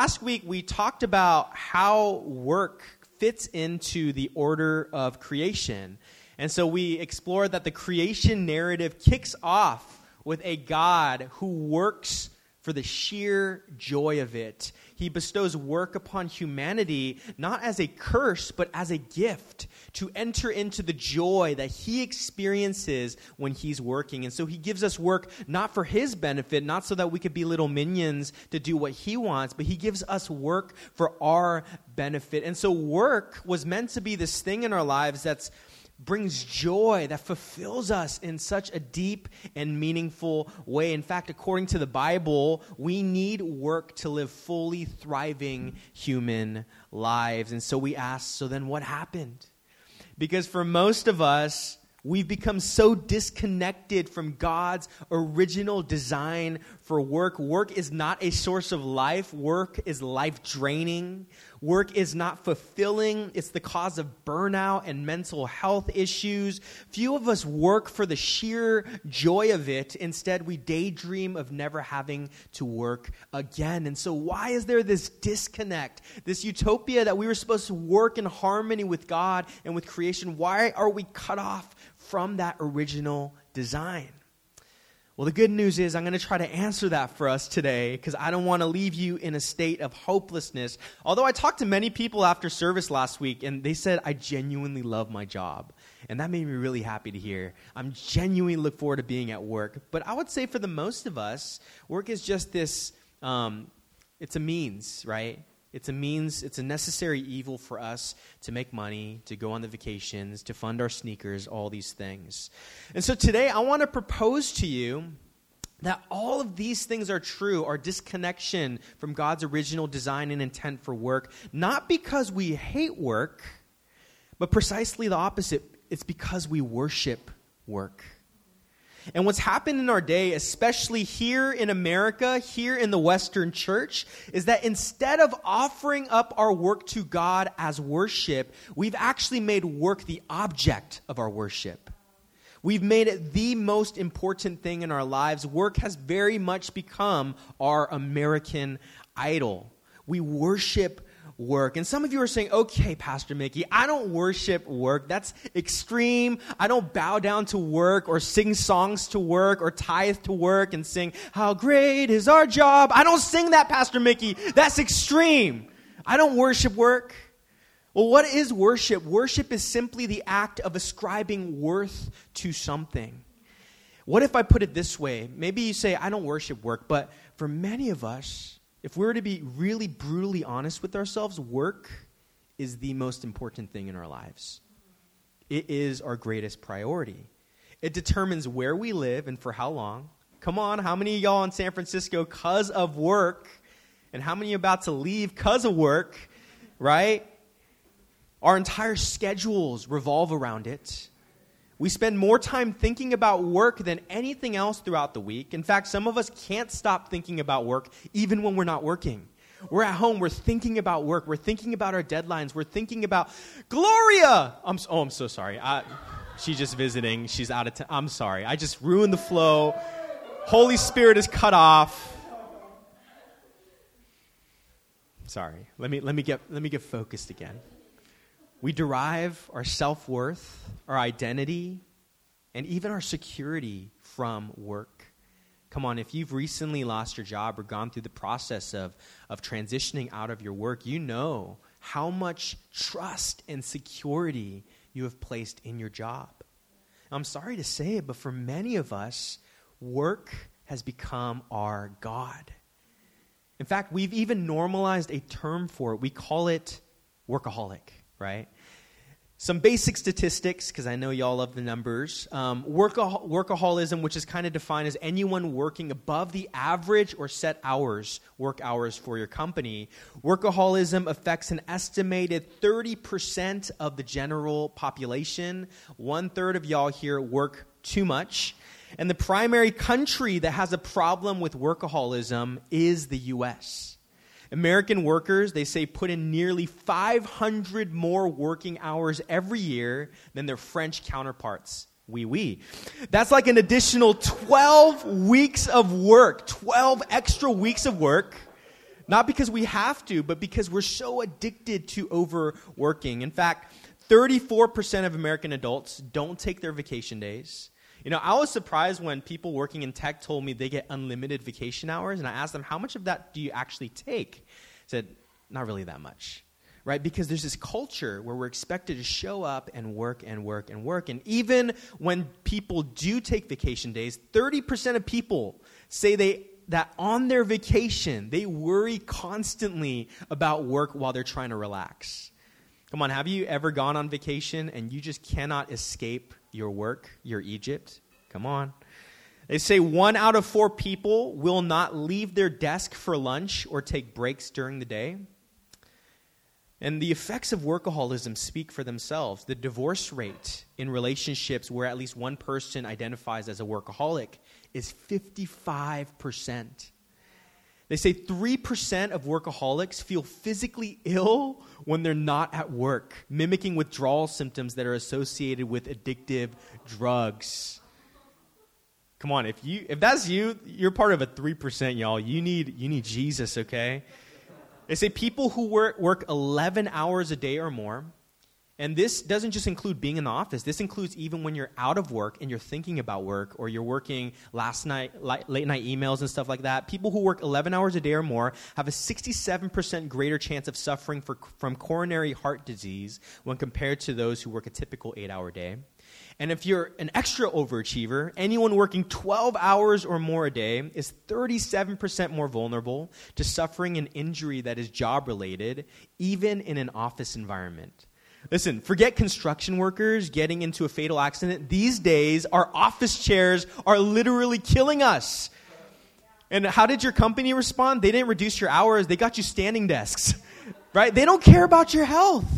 last week we talked about how work fits into the order of creation. And so we explored that the creation narrative kicks off with a God who works for the sheer joy of it. He bestows work upon humanity not as a curse, but as a gift to enter into the joy that he experiences when he's working. And so he gives us work not for his benefit, not so that we could be little minions to do what he wants, but he gives us work for our benefit. And so work was meant to be this thing in our lives that's brings joy, that fulfills us in such a deep and meaningful way. In fact, according to the Bible, we need work to live fully thriving human lives. And so we ask, so then what happened? Because for most of us, We've become so disconnected from God's original design for work. Work is not a source of life. Work is life draining. Work is not fulfilling. It's the cause of burnout and mental health issues. Few of us work for the sheer joy of it. Instead, we daydream of never having to work again. And so, why is there this disconnect, this utopia that we were supposed to work in harmony with God and with creation? Why are we cut off from that original design? Well, the good news is I'm going to try to answer that for us today because I don't want to leave you in a state of hopelessness. Although I talked to many people after service last week and they said, I genuinely love my job. And that made me really happy to hear. I'm genuinely look forward to being at work. But I would say for the most of us, work is just this, um, it's a means, right? It's a means, it's a necessary evil for us to make money, to go on the vacations, to fund our sneakers, all these things. And so today I want to propose to you that all of these things are true, our disconnection from God's original design and intent for work, not because we hate work, but precisely the opposite. It's because we worship work. And what's happened in our day, especially here in America, here in the Western church, is that instead of offering up our work to God as worship, we've actually made work the object of our worship. We've made it the most important thing in our lives. Work has very much become our American idol. We worship work. And some of you are saying, okay, Pastor Mickey, I don't worship work. That's extreme. I don't bow down to work or sing songs to work or tithe to work and sing, how great is our job. I don't sing that, Pastor Mickey. That's extreme. I don't worship work. Well, what is worship? Worship is simply the act of ascribing worth to something. What if I put it this way? Maybe you say, I don't worship work, but for many of us, if we're to be really brutally honest with ourselves, work is the most important thing in our lives. It is our greatest priority. It determines where we live and for how long. Come on, how many of y'all in San Francisco because of work? And how many about to leave because of work? Right? Our entire schedules revolve around it. We spend more time thinking about work than anything else throughout the week. In fact, some of us can't stop thinking about work even when we're not working. We're at home, we're thinking about work, we're thinking about our deadlines, we're thinking about Gloria. I'm so, oh, I'm so sorry. I, she's just visiting. She's out of town. I'm sorry. I just ruined the flow. Holy Spirit is cut off. Sorry. Let me let me get let me get focused again. We derive our self worth, our identity, and even our security from work. Come on, if you've recently lost your job or gone through the process of, of transitioning out of your work, you know how much trust and security you have placed in your job. I'm sorry to say it, but for many of us, work has become our God. In fact, we've even normalized a term for it. We call it workaholic right? Some basic statistics, because I know y'all love the numbers. Um, workah- workaholism, which is kind of defined as anyone working above the average or set hours, work hours for your company. Workaholism affects an estimated 30% of the general population. One third of y'all here work too much. And the primary country that has a problem with workaholism is the U.S. American workers, they say, put in nearly 500 more working hours every year than their French counterparts. Oui, oui. That's like an additional 12 weeks of work, 12 extra weeks of work. Not because we have to, but because we're so addicted to overworking. In fact, 34% of American adults don't take their vacation days. You know, I was surprised when people working in tech told me they get unlimited vacation hours, and I asked them, How much of that do you actually take? I said, Not really that much right? Because there's this culture where we're expected to show up and work and work and work. And even when people do take vacation days, 30% of people say they that on their vacation, they worry constantly about work while they're trying to relax. Come on, have you ever gone on vacation and you just cannot escape your work, your Egypt? Come on. They say one out of four people will not leave their desk for lunch or take breaks during the day. And the effects of workaholism speak for themselves. The divorce rate in relationships where at least one person identifies as a workaholic is 55%. They say 3% of workaholics feel physically ill when they're not at work, mimicking withdrawal symptoms that are associated with addictive drugs. Come on, if you if that's you, you're part of a 3%, y'all. You need you need Jesus, okay? They say people who work, work 11 hours a day or more, and this doesn't just include being in the office. This includes even when you're out of work and you're thinking about work or you're working last night, late night emails and stuff like that. People who work 11 hours a day or more have a 67% greater chance of suffering for, from coronary heart disease when compared to those who work a typical eight hour day. And if you're an extra overachiever, anyone working 12 hours or more a day is 37% more vulnerable to suffering an injury that is job related, even in an office environment. Listen, forget construction workers getting into a fatal accident. These days, our office chairs are literally killing us. And how did your company respond? They didn't reduce your hours, they got you standing desks, right? They don't care about your health.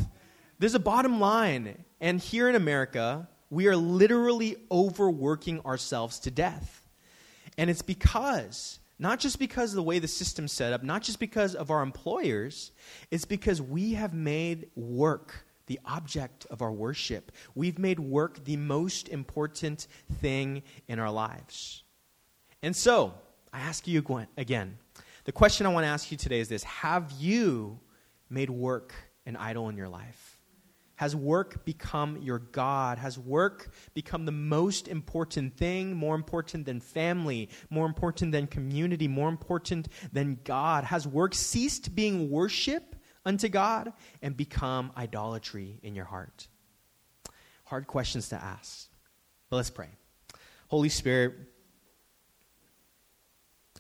There's a bottom line. And here in America, we are literally overworking ourselves to death. And it's because, not just because of the way the system's set up, not just because of our employers, it's because we have made work the object of our worship. We've made work the most important thing in our lives. And so, I ask you again the question I want to ask you today is this Have you made work an idol in your life? Has work become your God? Has work become the most important thing, more important than family, more important than community, more important than God? Has work ceased being worship unto God and become idolatry in your heart? Hard questions to ask. But let's pray. Holy Spirit,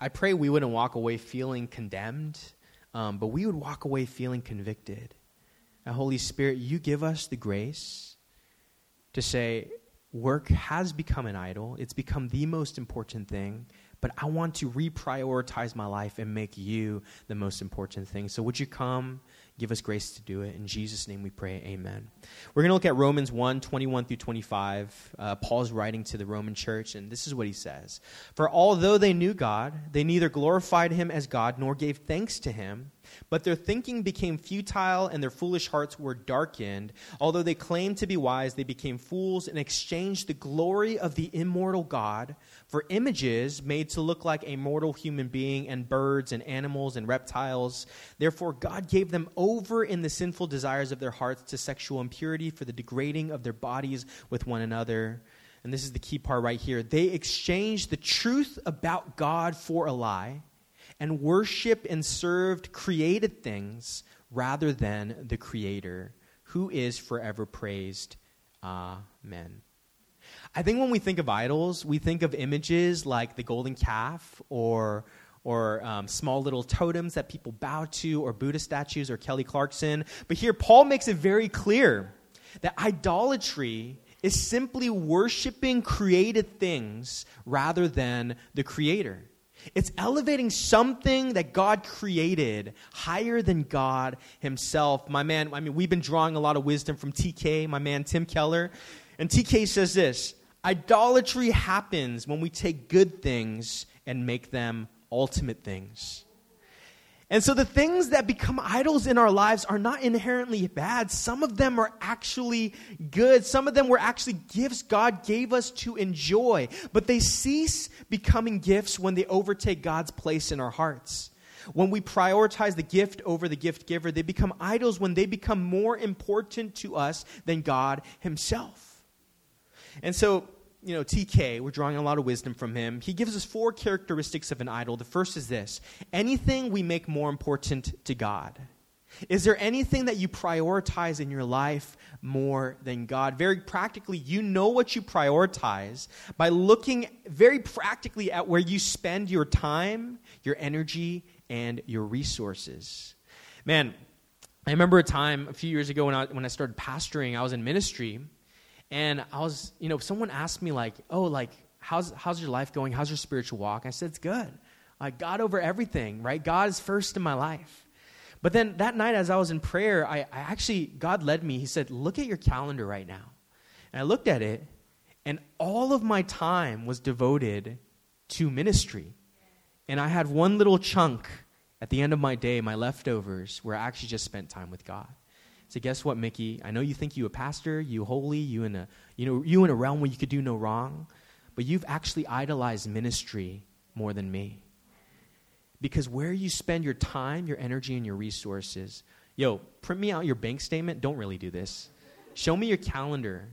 I pray we wouldn't walk away feeling condemned, um, but we would walk away feeling convicted. Now, Holy Spirit, you give us the grace to say, work has become an idol. It's become the most important thing, but I want to reprioritize my life and make you the most important thing. So, would you come? Give us grace to do it. In Jesus' name we pray. Amen. We're going to look at Romans 1 21 through 25. Uh, Paul's writing to the Roman church, and this is what he says For although they knew God, they neither glorified him as God nor gave thanks to him but their thinking became futile and their foolish hearts were darkened. Although they claimed to be wise, they became fools and exchanged the glory of the immortal God for images made to look like a mortal human being and birds and animals and reptiles. Therefore, God gave them over in the sinful desires of their hearts to sexual impurity for the degrading of their bodies with one another. And this is the key part right here. They exchanged the truth about God for a lie and worship and served created things rather than the Creator, who is forever praised. Amen. I think when we think of idols, we think of images like the golden calf or or um, small little totems that people bow to, or Buddha statues, or Kelly Clarkson. But here, Paul makes it very clear that idolatry is simply worshiping created things rather than the Creator. It's elevating something that God created higher than God Himself. My man, I mean, we've been drawing a lot of wisdom from TK, my man Tim Keller. And TK says this idolatry happens when we take good things and make them ultimate things. And so the things that become idols in our lives are not inherently bad. Some of them are actually good. Some of them were actually gifts God gave us to enjoy. But they cease becoming gifts when they overtake God's place in our hearts. When we prioritize the gift over the gift giver, they become idols when they become more important to us than God Himself. And so, you know, TK, we're drawing a lot of wisdom from him. He gives us four characteristics of an idol. The first is this anything we make more important to God. Is there anything that you prioritize in your life more than God? Very practically, you know what you prioritize by looking very practically at where you spend your time, your energy, and your resources. Man, I remember a time a few years ago when I, when I started pastoring, I was in ministry, and I was, you know, someone asked me, like, oh, like, how's, how's your life going? How's your spiritual walk? I said, it's good. Like, God over everything, right? God is first in my life. But then that night, as I was in prayer, I, I actually, God led me. He said, Look at your calendar right now. And I looked at it, and all of my time was devoted to ministry. And I had one little chunk at the end of my day, my leftovers, where I actually just spent time with God. So guess what, Mickey? I know you think you a pastor, you holy, you in a you know you in a realm where you could do no wrong, but you've actually idolized ministry more than me. Because where you spend your time, your energy, and your resources, yo, print me out your bank statement. Don't really do this. Show me your calendar.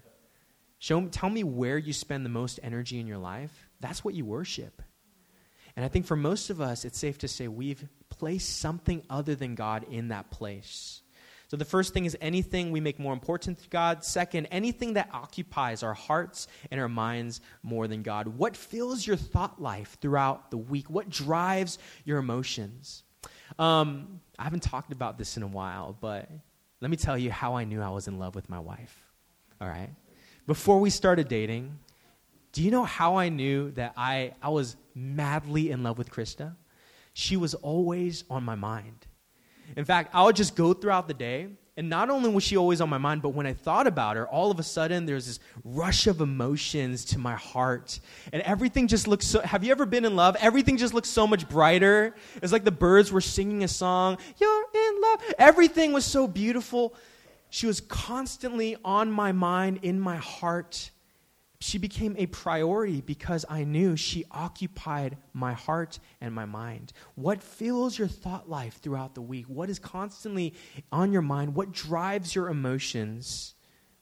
Show tell me where you spend the most energy in your life. That's what you worship. And I think for most of us, it's safe to say we've placed something other than God in that place. So the first thing is anything we make more important to God. Second, anything that occupies our hearts and our minds more than God. What fills your thought life throughout the week? What drives your emotions? Um, I haven't talked about this in a while, but let me tell you how I knew I was in love with my wife. All right? Before we started dating, do you know how I knew that I, I was madly in love with Krista? She was always on my mind. In fact, I would just go throughout the day, and not only was she always on my mind, but when I thought about her, all of a sudden there's this rush of emotions to my heart. And everything just looks so. Have you ever been in love? Everything just looks so much brighter. It's like the birds were singing a song. You're in love. Everything was so beautiful. She was constantly on my mind, in my heart she became a priority because I knew she occupied my heart and my mind. What fills your thought life throughout the week? What is constantly on your mind? What drives your emotions?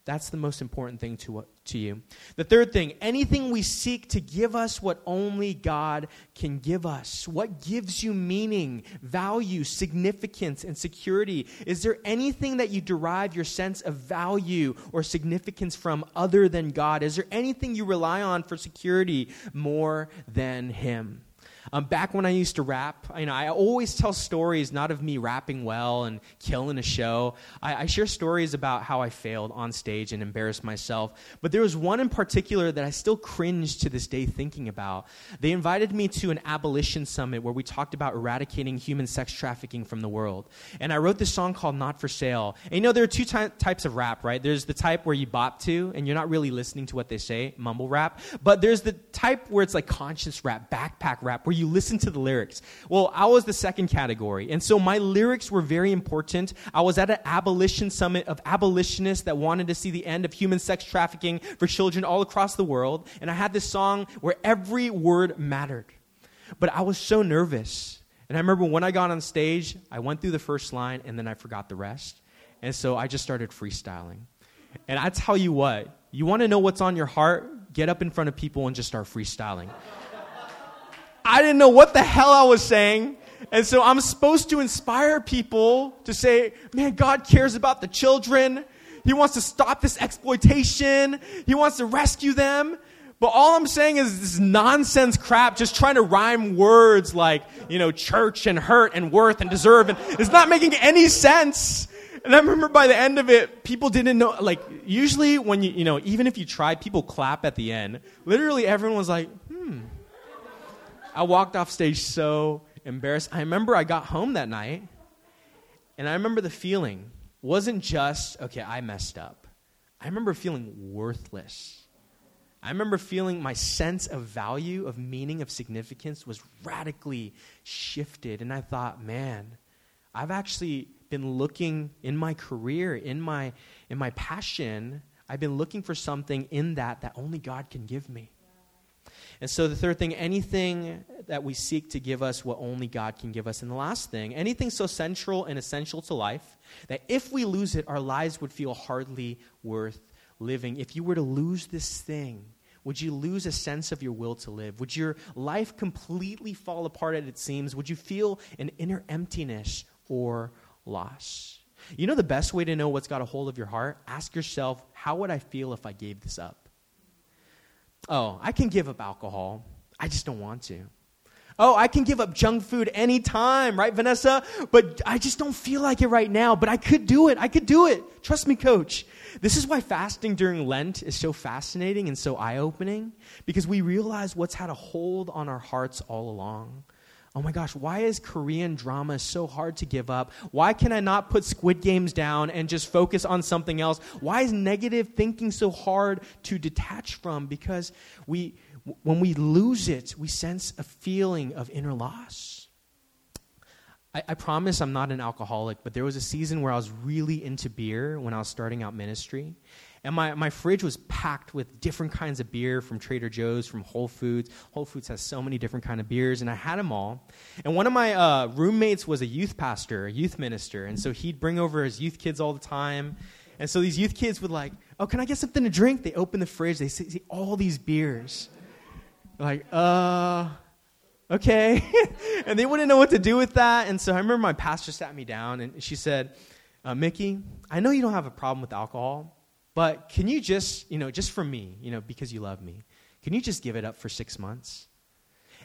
That's the most important thing to, to you. The third thing anything we seek to give us what only God can give us. What gives you meaning, value, significance, and security? Is there anything that you derive your sense of value or significance from other than God? Is there anything you rely on for security more than Him? Um, back when I used to rap, you know, I always tell stories not of me rapping well and killing a show. I, I share stories about how I failed on stage and embarrassed myself. But there was one in particular that I still cringe to this day thinking about. They invited me to an abolition summit where we talked about eradicating human sex trafficking from the world. And I wrote this song called Not for Sale. And you know, there are two ty- types of rap, right? There's the type where you bop to and you're not really listening to what they say, mumble rap. But there's the type where it's like conscious rap, backpack rap, where you listen to the lyrics. Well, I was the second category. And so my lyrics were very important. I was at an abolition summit of abolitionists that wanted to see the end of human sex trafficking for children all across the world. And I had this song where every word mattered. But I was so nervous. And I remember when I got on stage, I went through the first line and then I forgot the rest. And so I just started freestyling. And I tell you what, you want to know what's on your heart? Get up in front of people and just start freestyling. I didn't know what the hell I was saying. And so I'm supposed to inspire people to say, man, God cares about the children. He wants to stop this exploitation. He wants to rescue them. But all I'm saying is this nonsense crap, just trying to rhyme words like, you know, church and hurt and worth and deserve. And it's not making any sense. And I remember by the end of it, people didn't know, like, usually when you, you know, even if you try, people clap at the end. Literally everyone was like, hmm. I walked off stage so embarrassed. I remember I got home that night, and I remember the feeling wasn't just, okay, I messed up. I remember feeling worthless. I remember feeling my sense of value, of meaning, of significance was radically shifted. And I thought, man, I've actually been looking in my career, in my, in my passion, I've been looking for something in that that only God can give me. And so the third thing, anything that we seek to give us what only God can give us. And the last thing, anything so central and essential to life that if we lose it, our lives would feel hardly worth living. If you were to lose this thing, would you lose a sense of your will to live? Would your life completely fall apart as it seems? Would you feel an inner emptiness or loss? You know the best way to know what's got a hold of your heart? Ask yourself, how would I feel if I gave this up? Oh, I can give up alcohol. I just don't want to. Oh, I can give up junk food anytime, right, Vanessa? But I just don't feel like it right now. But I could do it. I could do it. Trust me, coach. This is why fasting during Lent is so fascinating and so eye opening because we realize what's had a hold on our hearts all along. Oh my gosh, why is Korean drama so hard to give up? Why can I not put Squid Games down and just focus on something else? Why is negative thinking so hard to detach from? Because we, when we lose it, we sense a feeling of inner loss. I, I promise I'm not an alcoholic, but there was a season where I was really into beer when I was starting out ministry. And my, my fridge was packed with different kinds of beer from Trader Joe's, from Whole Foods. Whole Foods has so many different kind of beers, and I had them all. And one of my uh, roommates was a youth pastor, a youth minister, and so he'd bring over his youth kids all the time. And so these youth kids would like, oh, can I get something to drink? They open the fridge, they see, see all these beers. Like, uh, okay. and they wouldn't know what to do with that. And so I remember my pastor sat me down, and she said, uh, Mickey, I know you don't have a problem with alcohol, but can you just, you know, just for me, you know, because you love me, can you just give it up for six months?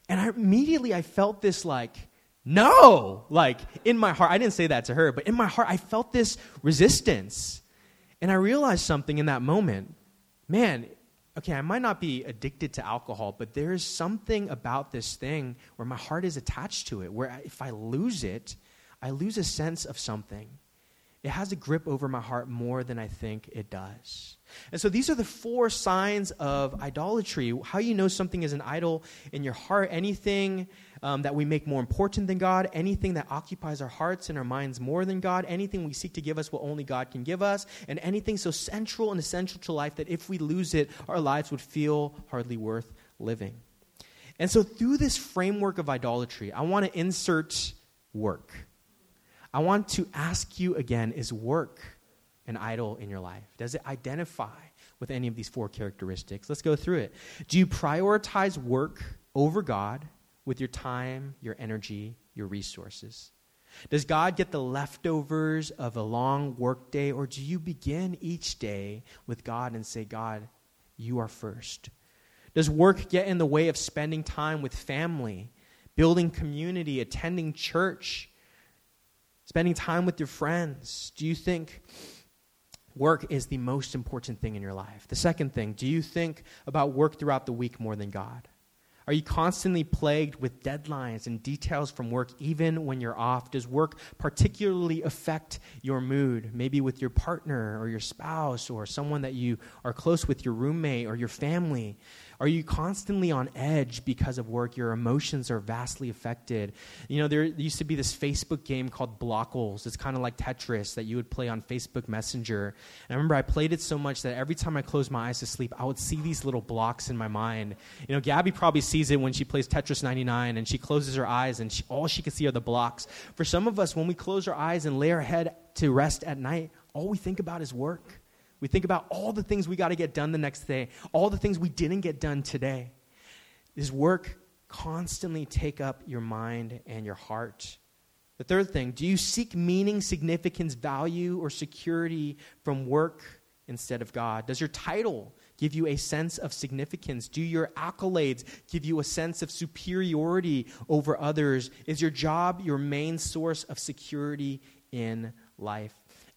And I immediately I felt this like, no, like in my heart. I didn't say that to her, but in my heart, I felt this resistance. And I realized something in that moment. Man, okay, I might not be addicted to alcohol, but there is something about this thing where my heart is attached to it, where if I lose it, I lose a sense of something it has a grip over my heart more than I think it does. And so these are the four signs of idolatry. How you know something is an idol in your heart, anything um, that we make more important than God, anything that occupies our hearts and our minds more than God, anything we seek to give us what only God can give us, and anything so central and essential to life that if we lose it, our lives would feel hardly worth living. And so through this framework of idolatry, I want to insert work. I want to ask you again is work an idol in your life? Does it identify with any of these four characteristics? Let's go through it. Do you prioritize work over God with your time, your energy, your resources? Does God get the leftovers of a long workday, or do you begin each day with God and say, God, you are first? Does work get in the way of spending time with family, building community, attending church? Spending time with your friends. Do you think work is the most important thing in your life? The second thing, do you think about work throughout the week more than God? Are you constantly plagued with deadlines and details from work even when you're off? Does work particularly affect your mood? Maybe with your partner or your spouse or someone that you are close with, your roommate or your family? Are you constantly on edge because of work? Your emotions are vastly affected. You know, there used to be this Facebook game called Blockles. It's kind of like Tetris that you would play on Facebook Messenger. And I remember I played it so much that every time I closed my eyes to sleep, I would see these little blocks in my mind. You know, Gabby probably sees it when she plays Tetris 99 and she closes her eyes and she, all she can see are the blocks. For some of us, when we close our eyes and lay our head to rest at night, all we think about is work. We think about all the things we got to get done the next day, all the things we didn't get done today. Does work constantly take up your mind and your heart? The third thing, do you seek meaning, significance, value, or security from work instead of God? Does your title give you a sense of significance? Do your accolades give you a sense of superiority over others? Is your job your main source of security in life?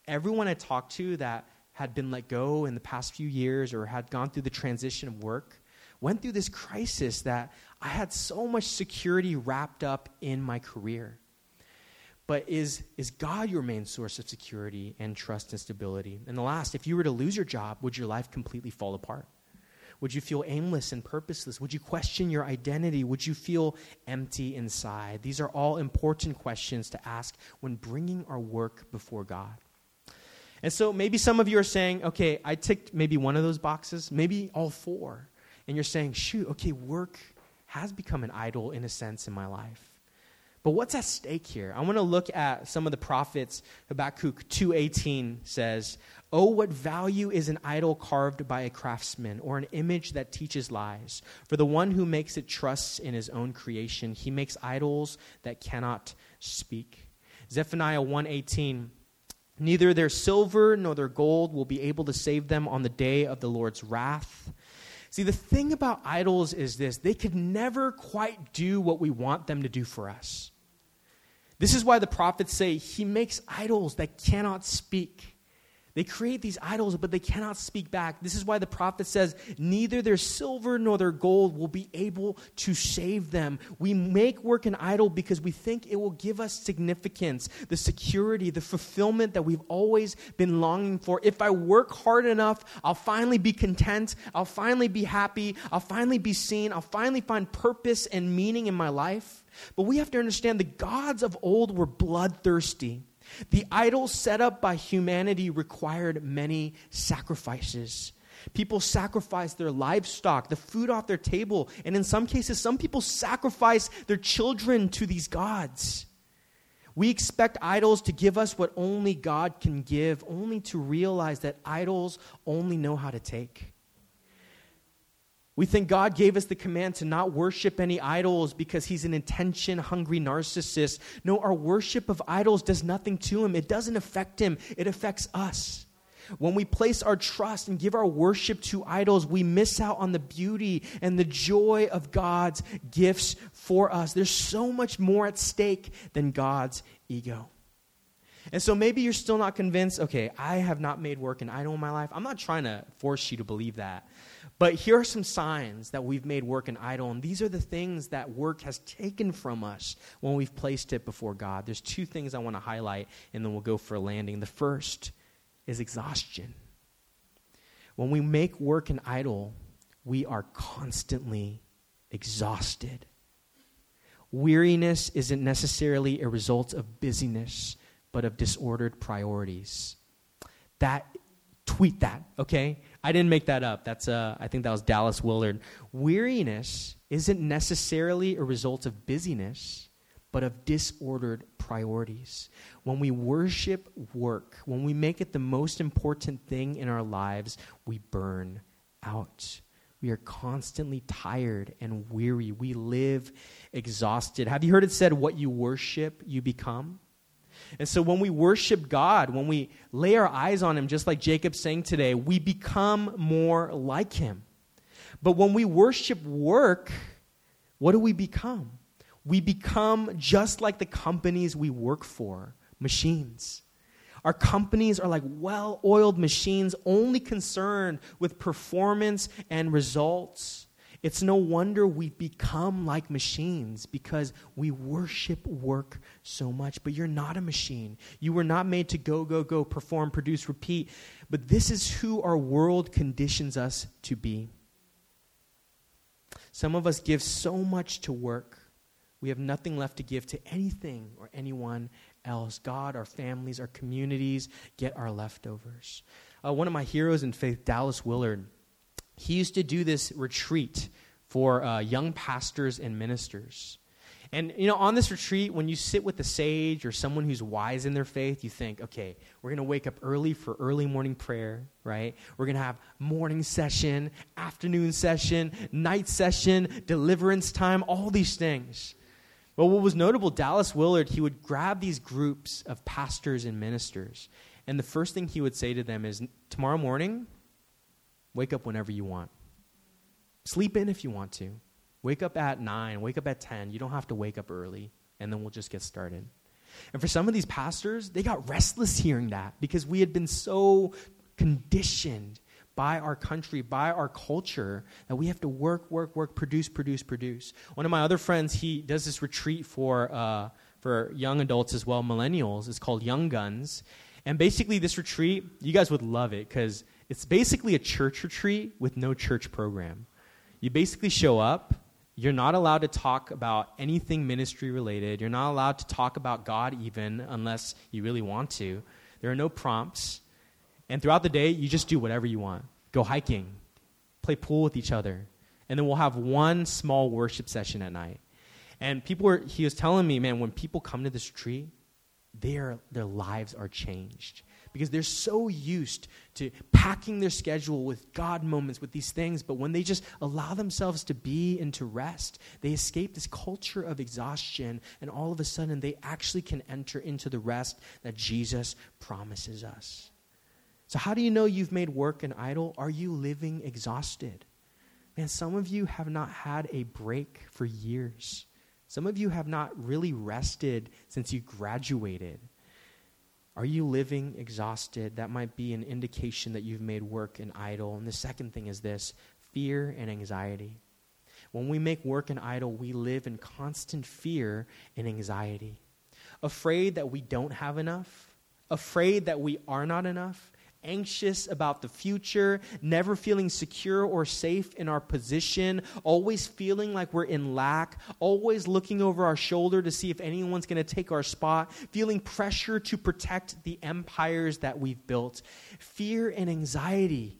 Everyone I talk to that had been let go in the past few years or had gone through the transition of work went through this crisis that I had so much security wrapped up in my career. But is, is God your main source of security and trust and stability? And the last, if you were to lose your job, would your life completely fall apart? Would you feel aimless and purposeless? Would you question your identity? Would you feel empty inside? These are all important questions to ask when bringing our work before God. And so maybe some of you are saying, okay, I ticked maybe one of those boxes, maybe all four. and you're saying, shoot, okay, work has become an idol in a sense in my life. But what's at stake here? I want to look at some of the prophets. Habakkuk 2:18 says, "Oh, what value is an idol carved by a craftsman, or an image that teaches lies? For the one who makes it trusts in his own creation. He makes idols that cannot speak." Zephaniah 1:18 Neither their silver nor their gold will be able to save them on the day of the Lord's wrath. See, the thing about idols is this they could never quite do what we want them to do for us. This is why the prophets say he makes idols that cannot speak. They create these idols, but they cannot speak back. This is why the prophet says, Neither their silver nor their gold will be able to save them. We make work an idol because we think it will give us significance, the security, the fulfillment that we've always been longing for. If I work hard enough, I'll finally be content. I'll finally be happy. I'll finally be seen. I'll finally find purpose and meaning in my life. But we have to understand the gods of old were bloodthirsty. The idols set up by humanity required many sacrifices. People sacrificed their livestock, the food off their table, and in some cases, some people sacrifice their children to these gods. We expect idols to give us what only God can give, only to realize that idols only know how to take. We think God gave us the command to not worship any idols because he's an attention hungry narcissist. No, our worship of idols does nothing to him. It doesn't affect him, it affects us. When we place our trust and give our worship to idols, we miss out on the beauty and the joy of God's gifts for us. There's so much more at stake than God's ego. And so maybe you're still not convinced, okay, I have not made work an idol in my life. I'm not trying to force you to believe that. But here are some signs that we've made work an idol, and these are the things that work has taken from us when we've placed it before God. There's two things I want to highlight, and then we'll go for a landing. The first is exhaustion. When we make work an idol, we are constantly exhausted. Weariness isn't necessarily a result of busyness, but of disordered priorities. That tweet that, okay? I didn't make that up. That's uh, I think that was Dallas Willard. Weariness isn't necessarily a result of busyness, but of disordered priorities. When we worship work, when we make it the most important thing in our lives, we burn out. We are constantly tired and weary. We live exhausted. Have you heard it said, what you worship, you become? And so when we worship God, when we lay our eyes on Him, just like Jacob saying today, we become more like Him. But when we worship work, what do we become? We become just like the companies we work for machines. Our companies are like well oiled machines, only concerned with performance and results. It's no wonder we become like machines because we worship work so much. But you're not a machine. You were not made to go, go, go, perform, produce, repeat. But this is who our world conditions us to be. Some of us give so much to work, we have nothing left to give to anything or anyone else. God, our families, our communities get our leftovers. Uh, one of my heroes in faith, Dallas Willard, he used to do this retreat for uh, young pastors and ministers. And, you know, on this retreat, when you sit with a sage or someone who's wise in their faith, you think, okay, we're going to wake up early for early morning prayer, right? We're going to have morning session, afternoon session, night session, deliverance time, all these things. But what was notable, Dallas Willard, he would grab these groups of pastors and ministers. And the first thing he would say to them is, tomorrow morning, Wake up whenever you want. Sleep in if you want to. Wake up at 9, wake up at 10. You don't have to wake up early, and then we'll just get started. And for some of these pastors, they got restless hearing that because we had been so conditioned by our country, by our culture, that we have to work, work, work, produce, produce, produce. One of my other friends, he does this retreat for, uh, for young adults as well, millennials. It's called Young Guns. And basically, this retreat, you guys would love it because it's basically a church retreat with no church program. You basically show up, you're not allowed to talk about anything ministry related, you're not allowed to talk about God even unless you really want to. There are no prompts. And throughout the day, you just do whatever you want. Go hiking, play pool with each other, And then we'll have one small worship session at night. And people were, he was telling me, man, when people come to this retreat, their, their lives are changed because they're so used to packing their schedule with God moments, with these things. But when they just allow themselves to be and to rest, they escape this culture of exhaustion, and all of a sudden they actually can enter into the rest that Jesus promises us. So, how do you know you've made work an idol? Are you living exhausted? Man, some of you have not had a break for years. Some of you have not really rested since you graduated. Are you living exhausted? That might be an indication that you've made work an idol. And the second thing is this fear and anxiety. When we make work an idol, we live in constant fear and anxiety. Afraid that we don't have enough, afraid that we are not enough, anxious about the future, never feeling secure or safe in our position, always feeling like we're in lack, always looking over our shoulder to see if anyone's going to take our spot, feeling pressure to protect the empires that we've built. Fear and anxiety.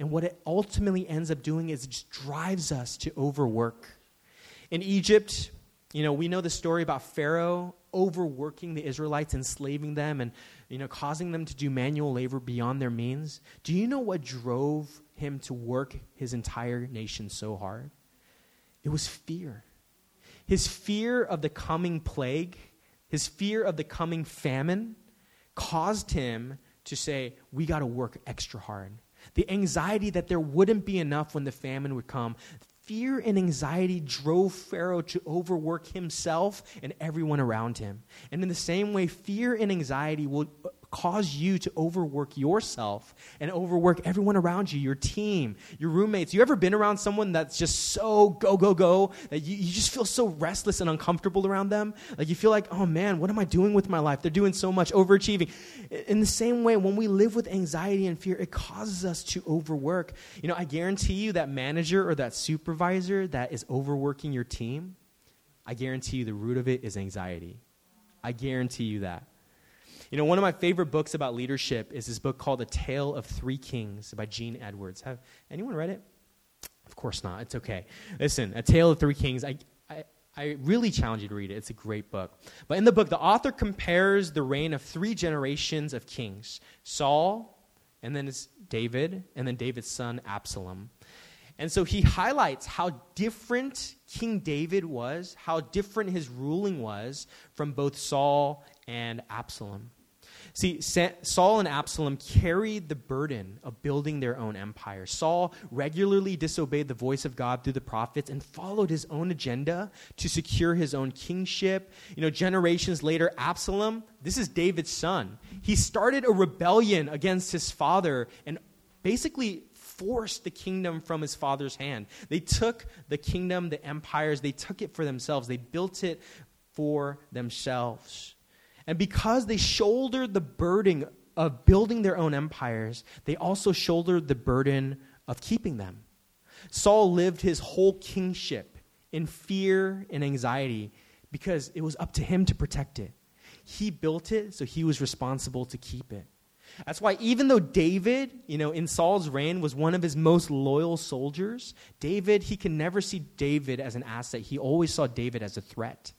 And what it ultimately ends up doing is it just drives us to overwork. In Egypt, you know, we know the story about Pharaoh overworking the Israelites, enslaving them, and you know, causing them to do manual labor beyond their means. Do you know what drove him to work his entire nation so hard? It was fear. His fear of the coming plague, his fear of the coming famine, caused him to say, We got to work extra hard. The anxiety that there wouldn't be enough when the famine would come, fear and anxiety drove Pharaoh to overwork himself and everyone around him. And in the same way, fear and anxiety will cause you to overwork yourself and overwork everyone around you, your team, your roommates. You ever been around someone that's just so go, go, go that you, you just feel so restless and uncomfortable around them? Like you feel like, oh man, what am I doing with my life? They're doing so much, overachieving. In the same way, when we live with anxiety and fear, it causes us to overwork. You know, I guarantee you that manager or that supervisor that is overworking your team, I guarantee you the root of it is anxiety. I guarantee you that. You know, one of my favorite books about leadership is this book called The Tale of Three Kings by Gene Edwards. Have anyone read it? Of course not. It's okay. Listen, A Tale of Three Kings. I, I, I really challenge you to read it. It's a great book. But in the book, the author compares the reign of three generations of kings Saul, and then it's David, and then David's son, Absalom. And so he highlights how different King David was, how different his ruling was from both Saul and Absalom. See, Saul and Absalom carried the burden of building their own empire. Saul regularly disobeyed the voice of God through the prophets and followed his own agenda to secure his own kingship. You know, generations later, Absalom, this is David's son, he started a rebellion against his father and basically forced the kingdom from his father's hand. They took the kingdom, the empires, they took it for themselves. They built it for themselves. And because they shouldered the burden of building their own empires, they also shouldered the burden of keeping them. Saul lived his whole kingship in fear and anxiety because it was up to him to protect it. He built it, so he was responsible to keep it. That's why, even though David, you know, in Saul's reign was one of his most loyal soldiers, David, he can never see David as an asset. He always saw David as a threat.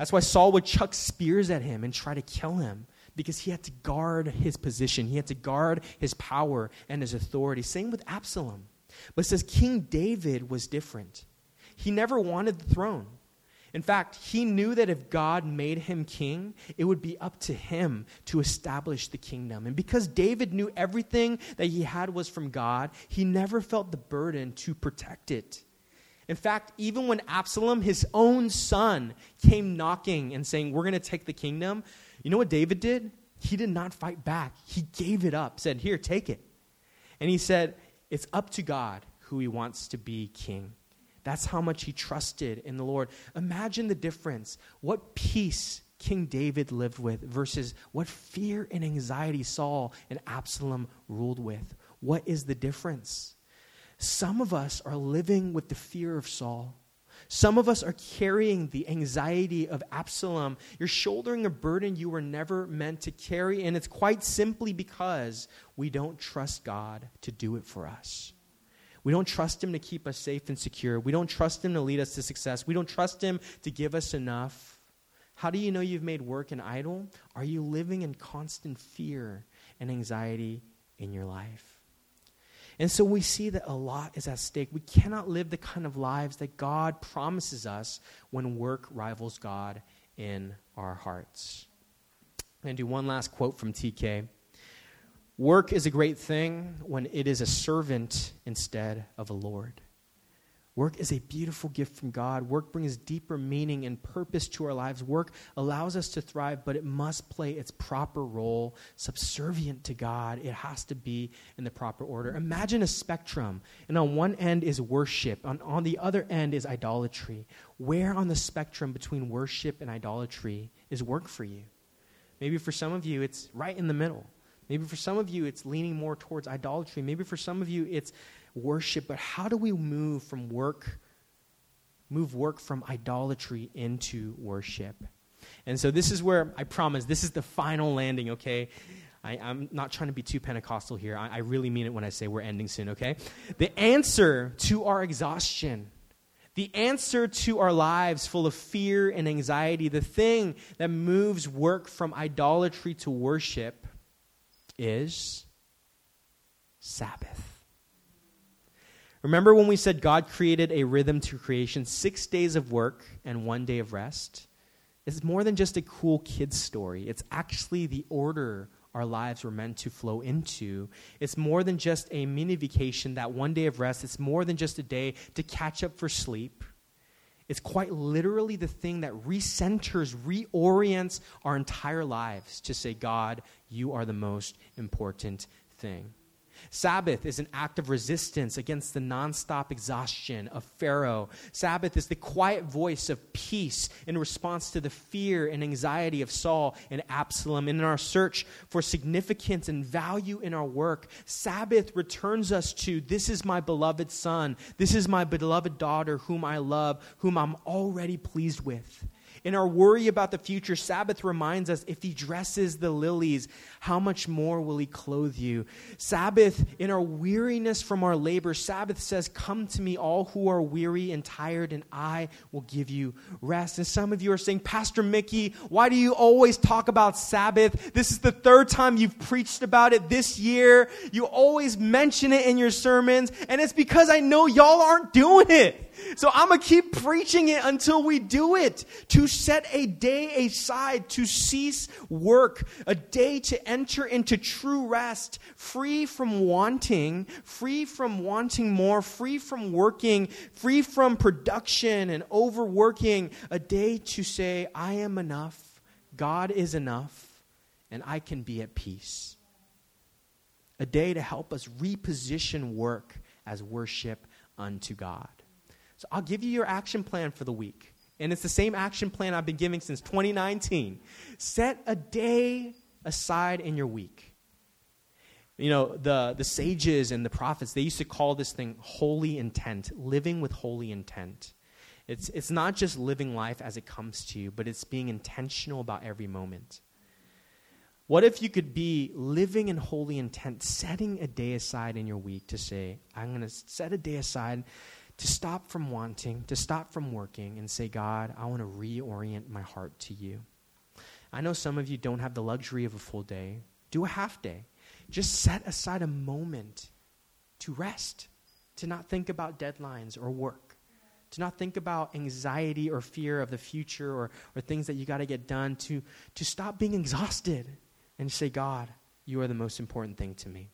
That's why Saul would chuck spears at him and try to kill him because he had to guard his position. He had to guard his power and his authority. Same with Absalom. But it says King David was different. He never wanted the throne. In fact, he knew that if God made him king, it would be up to him to establish the kingdom. And because David knew everything that he had was from God, he never felt the burden to protect it. In fact, even when Absalom, his own son, came knocking and saying, We're going to take the kingdom, you know what David did? He did not fight back. He gave it up, said, Here, take it. And he said, It's up to God who he wants to be king. That's how much he trusted in the Lord. Imagine the difference. What peace King David lived with versus what fear and anxiety Saul and Absalom ruled with. What is the difference? Some of us are living with the fear of Saul. Some of us are carrying the anxiety of Absalom. You're shouldering a burden you were never meant to carry, and it's quite simply because we don't trust God to do it for us. We don't trust Him to keep us safe and secure. We don't trust Him to lead us to success. We don't trust Him to give us enough. How do you know you've made work an idol? Are you living in constant fear and anxiety in your life? And so we see that a lot is at stake. We cannot live the kind of lives that God promises us when work rivals God in our hearts. I'm going to do one last quote from TK. Work is a great thing when it is a servant instead of a Lord. Work is a beautiful gift from God. Work brings deeper meaning and purpose to our lives. Work allows us to thrive, but it must play its proper role, subservient to God. It has to be in the proper order. Imagine a spectrum, and on one end is worship, on, on the other end is idolatry. Where on the spectrum between worship and idolatry is work for you? Maybe for some of you, it's right in the middle. Maybe for some of you, it's leaning more towards idolatry. Maybe for some of you, it's worship. But how do we move from work, move work from idolatry into worship? And so this is where I promise this is the final landing, okay? I, am not trying to be too Pentecostal here. I, I really mean it when I say we're ending soon, okay? The answer to our exhaustion, the answer to our lives full of fear and anxiety, the thing that moves work from idolatry to worship is Sabbath. Remember when we said God created a rhythm to creation, six days of work and one day of rest? It's more than just a cool kid's story. It's actually the order our lives were meant to flow into. It's more than just a mini vacation, that one day of rest. It's more than just a day to catch up for sleep. It's quite literally the thing that recenters, reorients our entire lives to say, God, you are the most important thing. Sabbath is an act of resistance against the nonstop exhaustion of Pharaoh. Sabbath is the quiet voice of peace in response to the fear and anxiety of Saul and Absalom. And in our search for significance and value in our work, Sabbath returns us to this is my beloved son, this is my beloved daughter, whom I love, whom I'm already pleased with. In our worry about the future, Sabbath reminds us if he dresses the lilies, how much more will he clothe you? Sabbath, in our weariness from our labor, Sabbath says, Come to me, all who are weary and tired, and I will give you rest. And some of you are saying, Pastor Mickey, why do you always talk about Sabbath? This is the third time you've preached about it this year. You always mention it in your sermons, and it's because I know y'all aren't doing it. So I'm going to keep preaching it until we do it. To set a day aside, to cease work, a day to enter into true rest, free from wanting, free from wanting more, free from working, free from production and overworking, a day to say, I am enough, God is enough, and I can be at peace. A day to help us reposition work as worship unto God. So I'll give you your action plan for the week. And it's the same action plan I've been giving since 2019. Set a day aside in your week. You know, the, the sages and the prophets, they used to call this thing holy intent, living with holy intent. It's, it's not just living life as it comes to you, but it's being intentional about every moment. What if you could be living in holy intent, setting a day aside in your week to say, I'm going to set a day aside to stop from wanting, to stop from working, and say, God, I want to reorient my heart to you. I know some of you don't have the luxury of a full day. Do a half day. Just set aside a moment to rest, to not think about deadlines or work, to not think about anxiety or fear of the future or, or things that you got to get done, to, to stop being exhausted and say, God, you are the most important thing to me.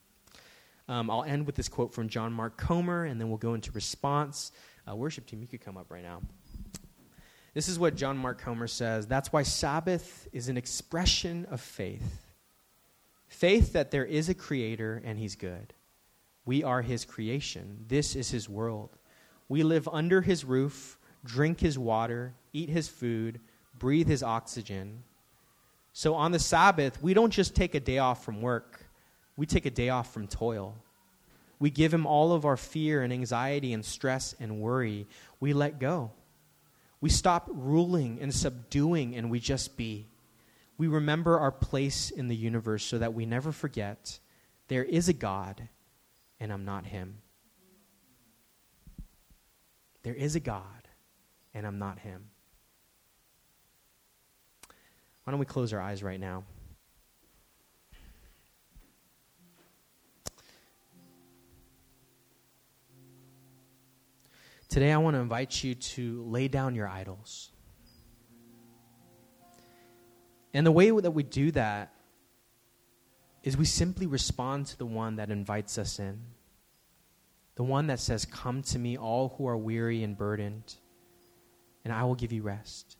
Um, I'll end with this quote from John Mark Comer, and then we'll go into response. Uh, worship team, you could come up right now. This is what John Mark Comer says That's why Sabbath is an expression of faith. Faith that there is a creator and he's good. We are his creation. This is his world. We live under his roof, drink his water, eat his food, breathe his oxygen. So on the Sabbath, we don't just take a day off from work we take a day off from toil. We give him all of our fear and anxiety and stress and worry. We let go. We stop ruling and subduing and we just be. We remember our place in the universe so that we never forget there is a God and I'm not him. there is a God, and I'm not him. Why don't we close our eyes right now? Today, I want to invite you to lay down your idols. And the way that we do that is we simply respond to the one that invites us in. The one that says, Come to me, all who are weary and burdened, and I will give you rest.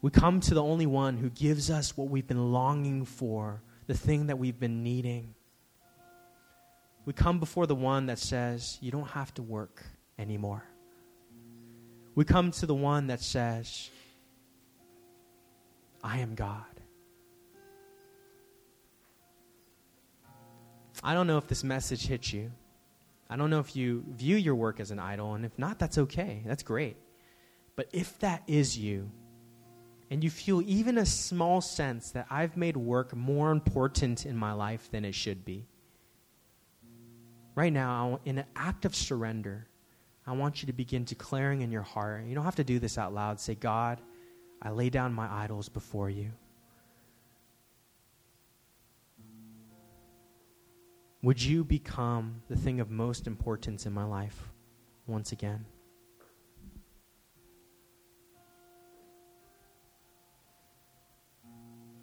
We come to the only one who gives us what we've been longing for, the thing that we've been needing. We come before the one that says, You don't have to work anymore. We come to the one that says, I am God. I don't know if this message hits you. I don't know if you view your work as an idol, and if not, that's okay. That's great. But if that is you, and you feel even a small sense that I've made work more important in my life than it should be, right now, in an act of surrender, I want you to begin declaring in your heart. You don't have to do this out loud. Say, God, I lay down my idols before you. Would you become the thing of most importance in my life once again?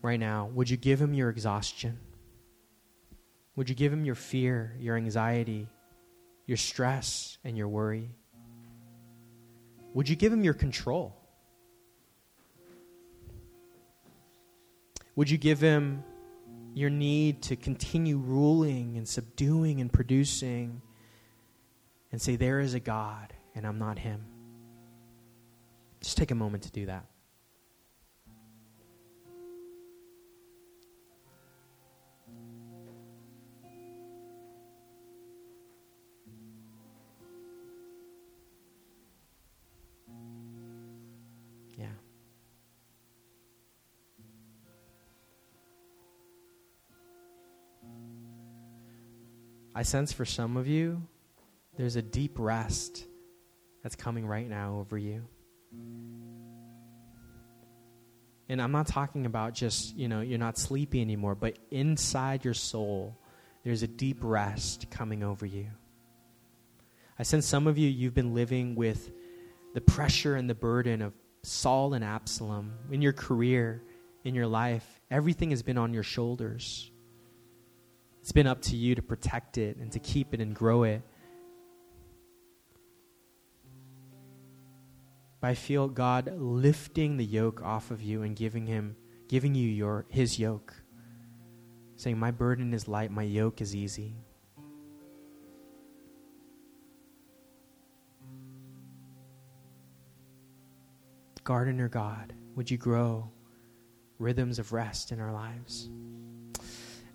Right now, would you give him your exhaustion? Would you give him your fear, your anxiety, your stress, and your worry? Would you give him your control? Would you give him your need to continue ruling and subduing and producing and say, There is a God and I'm not him? Just take a moment to do that. I sense for some of you, there's a deep rest that's coming right now over you. And I'm not talking about just, you know, you're not sleepy anymore, but inside your soul, there's a deep rest coming over you. I sense some of you, you've been living with the pressure and the burden of Saul and Absalom in your career, in your life. Everything has been on your shoulders. It's been up to you to protect it and to keep it and grow it. But I feel God lifting the yoke off of you and giving him giving you your his yoke. Saying, My burden is light, my yoke is easy. Gardener God, would you grow rhythms of rest in our lives?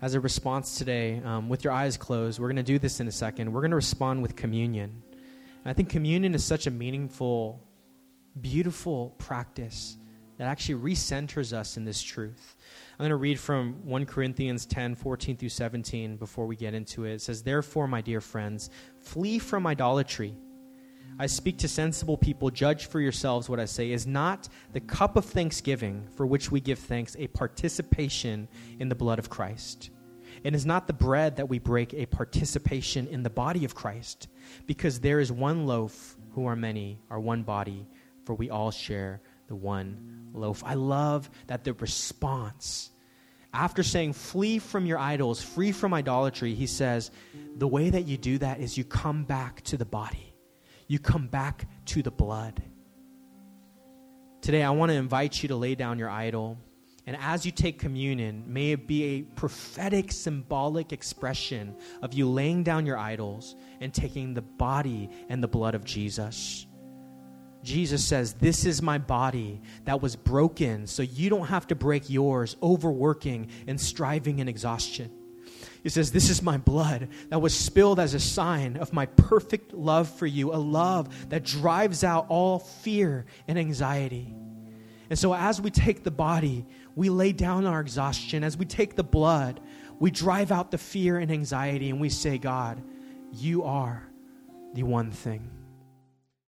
As a response today, um, with your eyes closed, we're going to do this in a second. We're going to respond with communion. And I think communion is such a meaningful, beautiful practice that actually recenters us in this truth. I'm going to read from 1 Corinthians 10 14 through 17 before we get into it. It says, Therefore, my dear friends, flee from idolatry. I speak to sensible people, judge for yourselves what I say. Is not the cup of thanksgiving for which we give thanks a participation in the blood of Christ? And is not the bread that we break a participation in the body of Christ? Because there is one loaf, who are many, are one body, for we all share the one loaf. I love that the response, after saying, flee from your idols, free from idolatry, he says, the way that you do that is you come back to the body, you come back to the blood. Today, I want to invite you to lay down your idol and as you take communion, may it be a prophetic, symbolic expression of you laying down your idols and taking the body and the blood of Jesus. Jesus says, This is my body that was broken, so you don't have to break yours, overworking and striving in exhaustion. He says, This is my blood that was spilled as a sign of my perfect love for you, a love that drives out all fear and anxiety. And so, as we take the body, we lay down our exhaustion. As we take the blood, we drive out the fear and anxiety, and we say, God, you are the one thing.